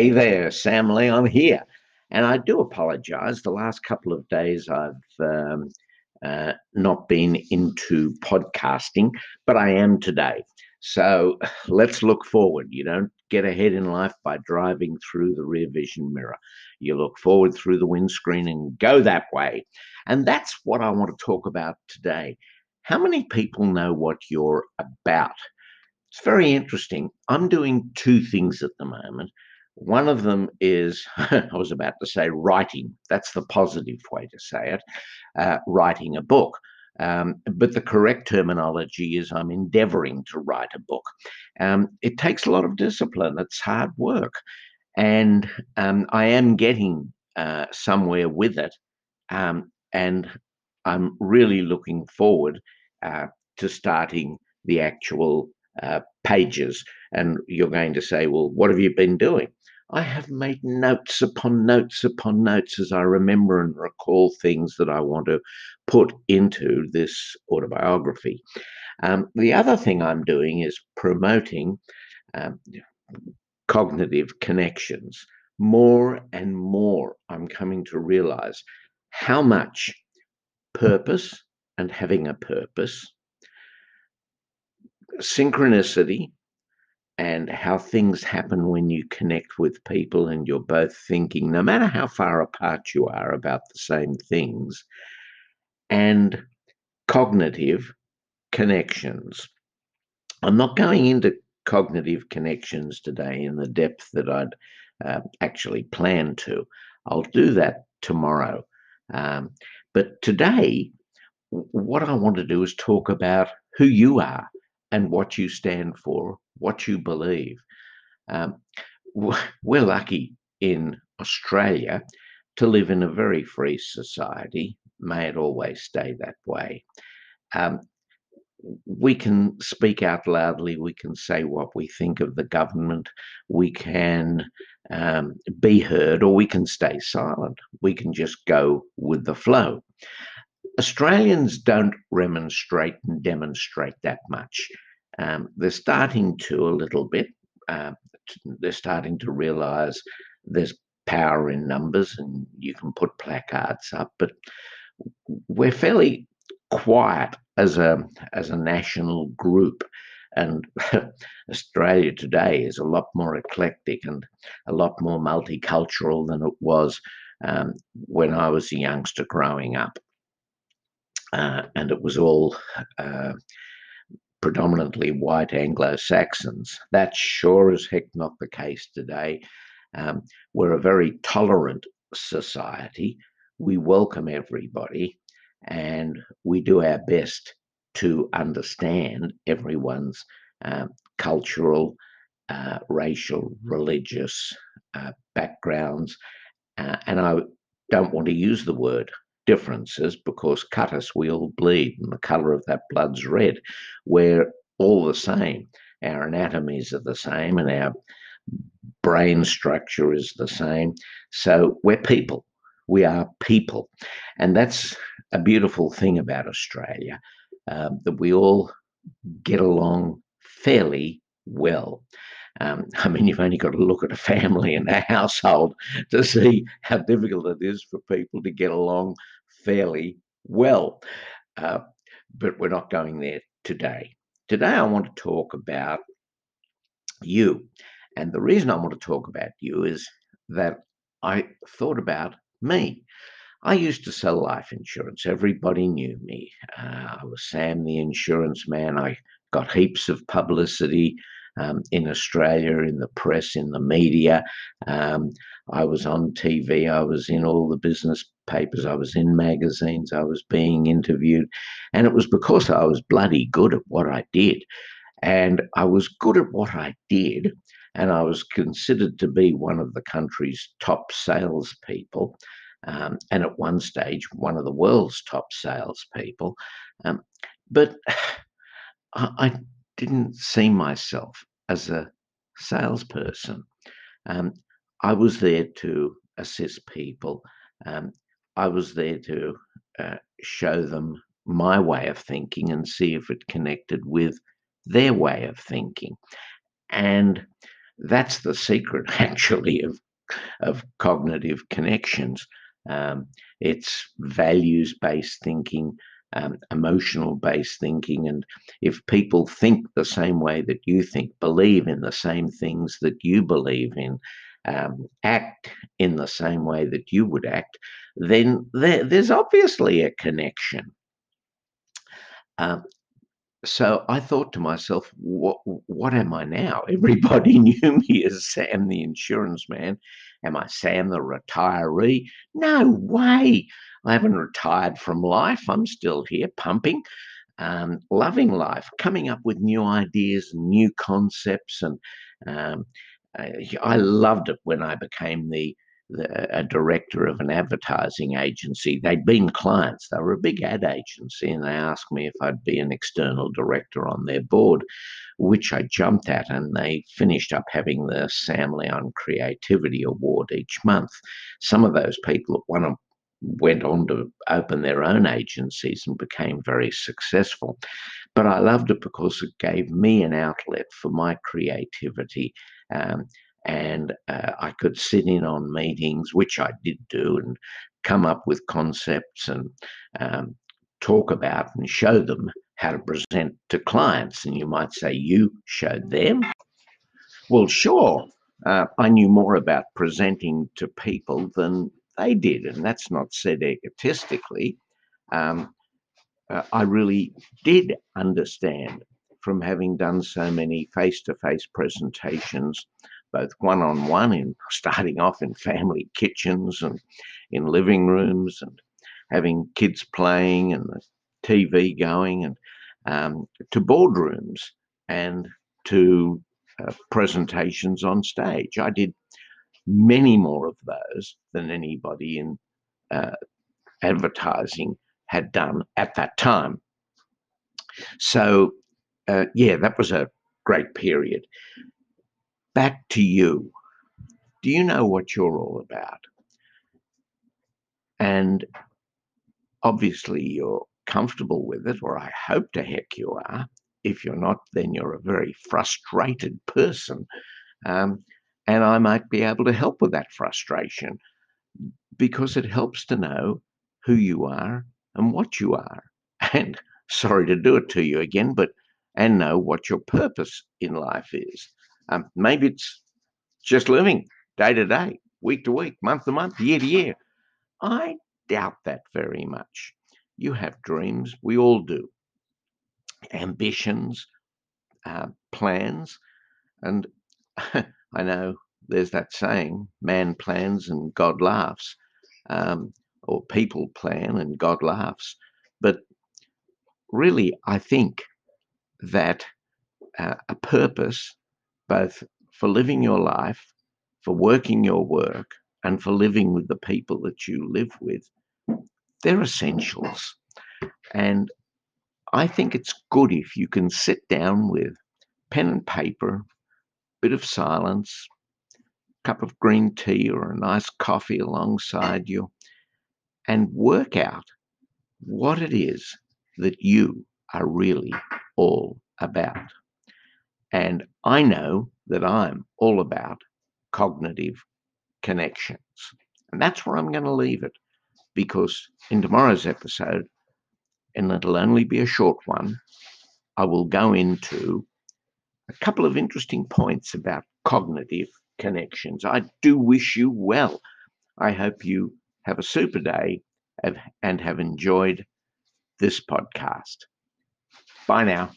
Hey there, Sam. I'm here. And I do apologize. The last couple of days I've um, uh, not been into podcasting, but I am today. So let's look forward. You don't get ahead in life by driving through the rear vision mirror. You look forward through the windscreen and go that way. And that's what I want to talk about today. How many people know what you're about? It's very interesting. I'm doing two things at the moment. One of them is, I was about to say writing. That's the positive way to say it, uh, writing a book. Um, but the correct terminology is I'm endeavoring to write a book. Um, it takes a lot of discipline, it's hard work. And um, I am getting uh, somewhere with it. Um, and I'm really looking forward uh, to starting the actual uh, pages. And you're going to say, well, what have you been doing? I have made notes upon notes upon notes as I remember and recall things that I want to put into this autobiography. Um, the other thing I'm doing is promoting um, cognitive connections. More and more, I'm coming to realize how much purpose and having a purpose, synchronicity, and how things happen when you connect with people and you're both thinking, no matter how far apart you are, about the same things, and cognitive connections. I'm not going into cognitive connections today in the depth that I'd uh, actually planned to. I'll do that tomorrow. Um, but today, what I want to do is talk about who you are and what you stand for, what you believe. Um, we're lucky in Australia to live in a very free society. May it always stay that way. Um, we can speak out loudly. We can say what we think of the government. We can um, be heard, or we can stay silent. We can just go with the flow. Australians don't remonstrate and demonstrate that much. Um, they're starting to a little bit. Uh, they're starting to realise there's power in numbers, and you can put placards up. But we're fairly quiet as a as a national group. And Australia today is a lot more eclectic and a lot more multicultural than it was um, when I was a youngster growing up uh, and it was all uh, predominantly white Anglo Saxons. That's sure as heck not the case today. Um, we're a very tolerant society. We welcome everybody and we do our best to understand everyone's uh, cultural, uh, racial, religious uh, backgrounds. Uh, and I don't want to use the word differences because cut us, we all bleed, and the color of that blood's red. We're all the same. Our anatomies are the same, and our brain structure is the same. So we're people. We are people. And that's a beautiful thing about Australia uh, that we all get along fairly well. Um, I mean, you've only got to look at a family and a household to see how difficult it is for people to get along fairly well. Uh, but we're not going there today. Today, I want to talk about you. And the reason I want to talk about you is that I thought about me. I used to sell life insurance. Everybody knew me. Uh, I was Sam the insurance man. I got heaps of publicity um, in Australia, in the press, in the media. Um, I was on TV. I was in all the business papers. I was in magazines. I was being interviewed. And it was because I was bloody good at what I did. And I was good at what I did. And I was considered to be one of the country's top salespeople. Um, and at one stage, one of the world's top salespeople. Um, but I, I didn't see myself as a salesperson. Um, I was there to assist people. Um, I was there to uh, show them my way of thinking and see if it connected with their way of thinking. And that's the secret, actually, of of cognitive connections. Um, it's values based thinking, um, emotional based thinking. And if people think the same way that you think, believe in the same things that you believe in, um, act in the same way that you would act, then there, there's obviously a connection. Um, so I thought to myself, what what am I now? Everybody knew me as Sam the insurance man. Am I Sam the retiree? No way. I haven't retired from life. I'm still here pumping, um, loving life, coming up with new ideas and new concepts. And um, I loved it when I became the the, a director of an advertising agency. They'd been clients. They were a big ad agency, and they asked me if I'd be an external director on their board, which I jumped at. And they finished up having the Sam Leon Creativity Award each month. Some of those people, one of went on to open their own agencies and became very successful. But I loved it because it gave me an outlet for my creativity. Um, and uh, I could sit in on meetings, which I did do, and come up with concepts and um, talk about and show them how to present to clients. And you might say, You showed them? Well, sure. Uh, I knew more about presenting to people than they did, and that's not said egotistically. Um, uh, I really did understand from having done so many face to face presentations both one on one in starting off in family kitchens and in living rooms and having kids playing and the TV going and um, to boardrooms and to uh, presentations on stage. I did many more of those than anybody in uh, advertising had done at that time. So, uh, yeah, that was a great period back to you. Do you know what you're all about? And obviously, you're comfortable with it, or I hope to heck you are. If you're not, then you're a very frustrated person. Um, and I might be able to help with that frustration because it helps to know who you are and what you are. And sorry to do it to you again, but and know what your purpose in life is. Um, maybe it's just living day to day, week to week, month to month, year to year. I doubt that very much. You have dreams, we all do, ambitions, uh, plans. And I know there's that saying man plans and God laughs, um, or people plan and God laughs. But really, I think that uh, a purpose both for living your life, for working your work, and for living with the people that you live with, they're essentials. And I think it's good if you can sit down with pen and paper, bit of silence, cup of green tea or a nice coffee alongside you, and work out what it is that you are really all about. And I know that I'm all about cognitive connections. And that's where I'm going to leave it because in tomorrow's episode, and it'll only be a short one, I will go into a couple of interesting points about cognitive connections. I do wish you well. I hope you have a super day and have enjoyed this podcast. Bye now.